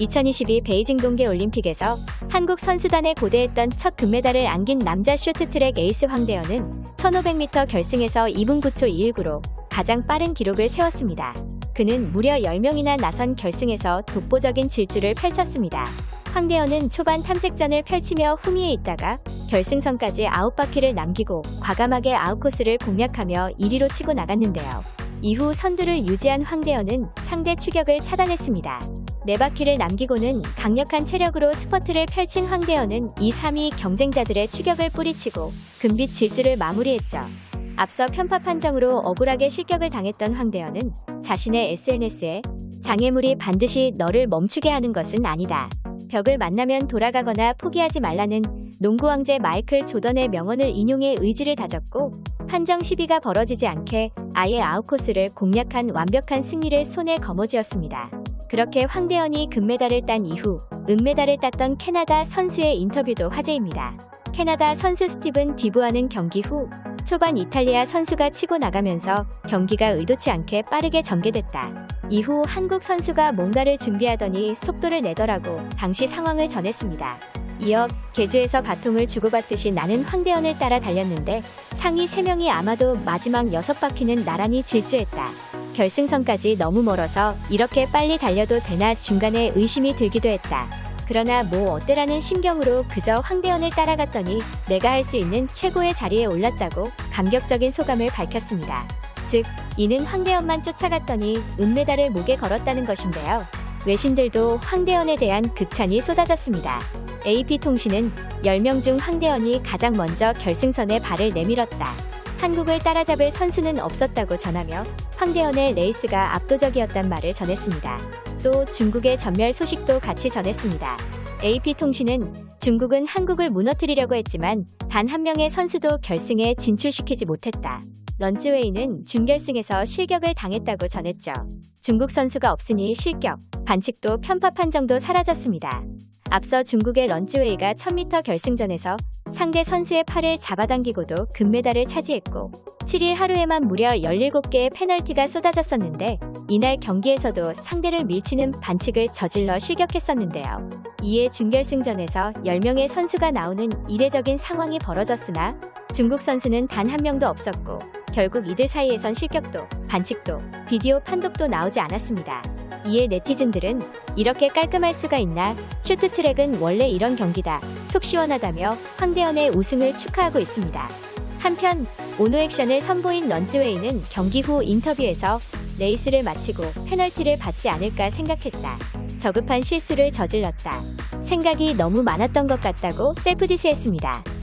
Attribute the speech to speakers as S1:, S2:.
S1: 2022 베이징 동계 올림픽에서 한국 선수단에 고대했던 첫 금메달을 안긴 남자 쇼트트랙 에이스 황대현은 1500m 결승에서 2분 9초 219로 가장 빠른 기록을 세웠습니다. 그는 무려 10명이나 나선 결승에서 독보적인 질주를 펼쳤습니다. 황대현은 초반 탐색전을 펼치며 후미에 있다가 결승선까지 9바퀴를 남기고 과감하게 아웃코스를 공략하며 1위로 치고 나갔는데요. 이후 선두를 유지한 황대현은 상대 추격을 차단했습니다. 네 바퀴를 남기고는 강력한 체력으로 스퍼트를 펼친 황대현은 2, 3위 경쟁자들의 추격을 뿌리치고 금빛 질주를 마무리했죠. 앞서 편파 판정으로 억울하게 실격을 당했던 황대현은 자신의 SNS에 장애물이 반드시 너를 멈추게 하는 것은 아니다. 벽을 만나면 돌아가거나 포기하지 말라는 농구 왕제 마이클 조던의 명언을 인용해 의지를 다졌고 판정 시비가 벌어지지 않게 아예 아웃코스를 공략한 완벽한 승리를 손에 거머쥐었습니다. 그렇게 황대현이 금메달을 딴 이후 은메달을 땄던 캐나다 선수의 인터뷰도 화제입니다. 캐나다 선수 스티븐 디브아는 경기 후 초반 이탈리아 선수가 치고 나가면서 경기가 의도치 않게 빠르게 전개됐다. 이후 한국 선수가 뭔가를 준비하더니 속도를 내더라고 당시 상황을 전했습니다. 이어 개주에서 바통을 주고받듯이 나는 황대현을 따라 달렸는데 상위 3명이 아마도 마지막 6바퀴는 나란히 질주했다. 결승선까지 너무 멀어서 이렇게 빨리 달려도 되나 중간에 의심이 들기도 했다. 그러나 뭐 어때라는 심경으로 그저 황대현을 따라갔더니 내가 할 수 있는 최고의 자리에 올랐다고 감격적인 소감을 밝혔습니다. 즉, 이는 황대현만 쫓아갔더니 은메달을 목에 걸었다는 것인데요. 외신들도 황대헌에 대한 극찬이 쏟아졌습니다. AP통신은 10명 중 황대헌이 가장 먼저 결승선에 발을 내밀었다. 한국을 따라잡을 선수는 없었다고 전하며 황대헌의 레이스가 압도적이었단 말을 전했습니다. 또 중국의 전멸 소식도 같이 전했습니다. AP통신은 중국은 한국을 무너뜨리려고 했지만 단 한 명의 선수도 결승에 진출시키지 못했다. 런쯔웨이는 준결승에서 실격을 당했다고 전했죠. 중국 선수가 없으니 실격, 반칙도 편파 판정도 사라졌습니다. 앞서 중국의 런츠웨이가 1000m 결승전에서 상대 선수의 팔을 잡아당기고도 금메달을 차지했고 7일 하루에만 무려 17개의 페널티가 쏟아졌었는데 이날 경기에서도 상대를 밀치는 반칙을 저질러 실격했었는데요. 이에 준결승전에서 10명의 선수가 나오는 이례적인 상황이 벌어졌으나 중국 선수는 단 한 명도 없었고 결국 이들 사이에선 실격도 반칙도 비디오 판독도 나오지 않았습니다. 이에 네티즌들은 이렇게 깔끔할 수가 있나 쇼트트랙은 원래 이런 경기다 속 시원하다며 황대현의 우승을 축하하고 있습니다. 한편 오노 액션을 선보인 런즈웨이는 경기 후 인터뷰에서 레이스를 마치고 페널티를 받지 않을까 생각했다. 저급한 실수를 저질렀다. 생각이 너무 많았던 것 같다고 셀프디스했습니다.